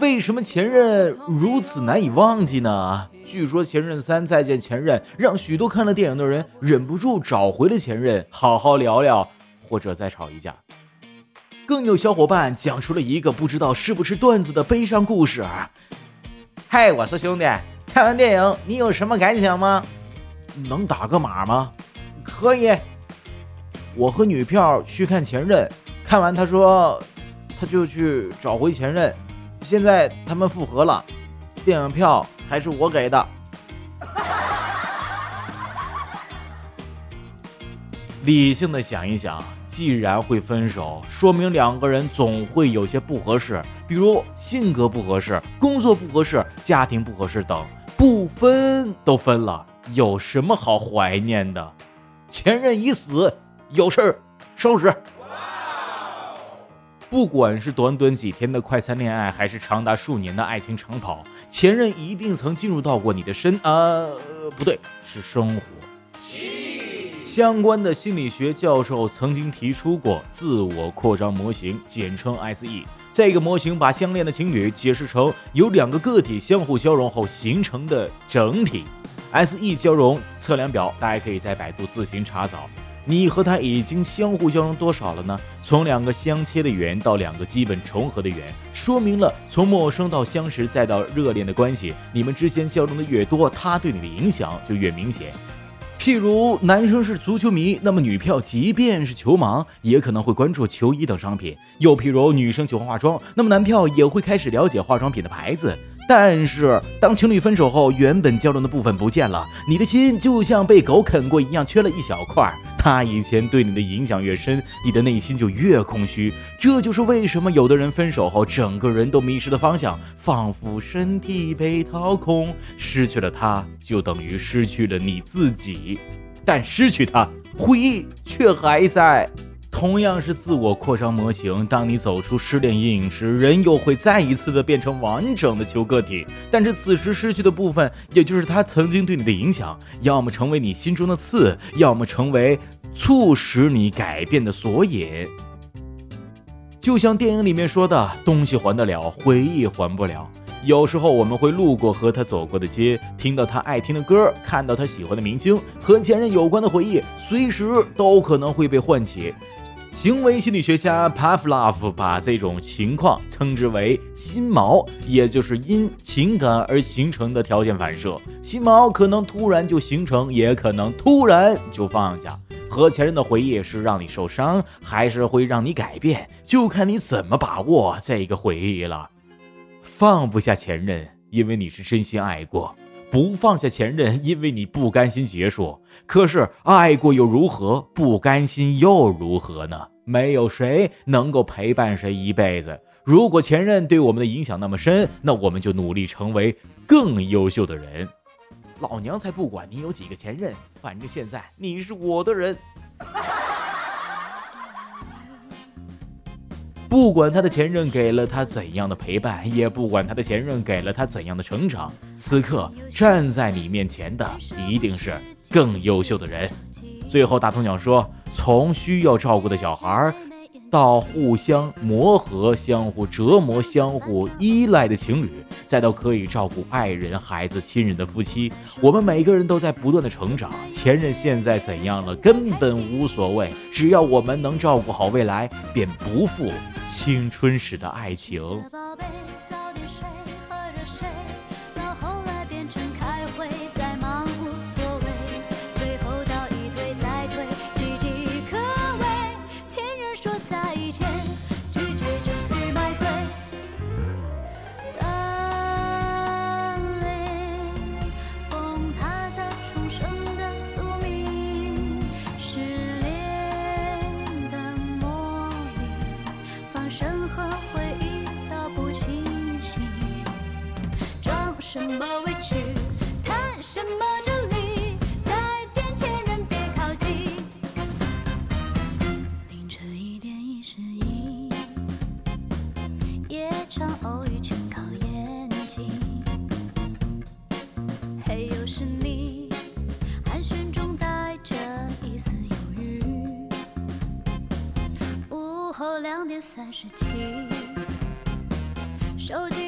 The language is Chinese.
为什么前任如此难以忘记呢？据说《前任三：再见前任》让许多看了电影的人忍不住找回了前任，好好聊聊，或者再吵一架。更有小伙伴讲出了一个不知道是不是段子的悲伤故事。嗨，我说兄弟，看完电影你有什么感想吗？能打个码吗？可以。我和女票去看前任，看完他说，他就去找回前任。现在他们复合了，电影票还是我给的。理性的想一想，既然会分手，说明两个人总会有些不合适，比如性格不合适、工作不合适、家庭不合适等。不分都分了，有什么好怀念的？前任已死，有事儿收拾。不管是短短几天的快餐恋爱，还是长达数年的爱情长跑，前任一定曾进入到过你的身，呃，不对，是生活。相关的心理学教授曾经提出过自我扩张模型，简称 SE。这个模型把相恋的情侣解释成由两个个体相互交融后形成的整体。SE 交融测量表，大家可以在百度自行查找。你和他已经相互交融多少了呢？从两个相切的圆到两个基本重合的圆，说明了从陌生到相识再到热恋的关系。你们之间交融的越多，他对你的影响就越明显。譬如男生是足球迷，那么女票即便是球盲，也可能会关注球衣等商品。又譬如女生喜欢化妆，那么男票也会开始了解化妆品的牌子。但是，当情侣分手后，原本交融的部分不见了，你的心就像被狗啃过一样，缺了一小块。他以前对你的影响越深，你的内心就越空虚。这就是为什么有的人分手后，整个人都迷失了方向，仿佛身体被掏空，失去了他，就等于失去了你自己。但失去他，回忆却还在。同样是自我扩张模型，当你走出失恋阴影时，人又会再一次的变成完整的球个体。但是此时失去的部分，也就是他曾经对你的影响，要么成为你心中的刺，要么成为促使你改变的索引。就像电影里面说的，东西还得了，回忆还不了。有时候我们会路过和他走过的街，听到他爱听的歌，看到他喜欢的明星，和前任有关的回忆，随时都可能会被唤起。行为心理学家 Pavlov 把这种情况称之为“心锚”，也就是因情感而形成的条件反射。心锚可能突然就形成，也可能突然就放下。和前任的回忆是让你受伤，还是会让你改变，就看你怎么把握这个回忆了。放不下前任，因为你是真心爱过；不放下前任，因为你不甘心结束。可是爱过又如何？不甘心又如何呢？没有谁能够陪伴谁一辈子。如果前任对我们的影响那么深，那我们就努力成为更优秀的人。老娘才不管你有几个前任，反正现在你是我的人。不管他的前任给了他怎样的陪伴，也不管他的前任给了他怎样的成长，此刻站在你面前的一定是更优秀的人。最后，大头鸟说：“从需要照顾的小孩。”到互相磨合、相互折磨、相互依赖的情侣，再到可以照顾爱人、孩子、亲人的夫妻，我们每个人都在不断的成长。前任现在怎样了，根本无所谓，只要我们能照顾好未来，便不负青春时的爱情。什么委屈谈什么真理再见前人别靠近。凌晨一点一十一夜场偶遇全靠演技嘿又是你寒暄中带着一丝犹豫。午后两点三十七手机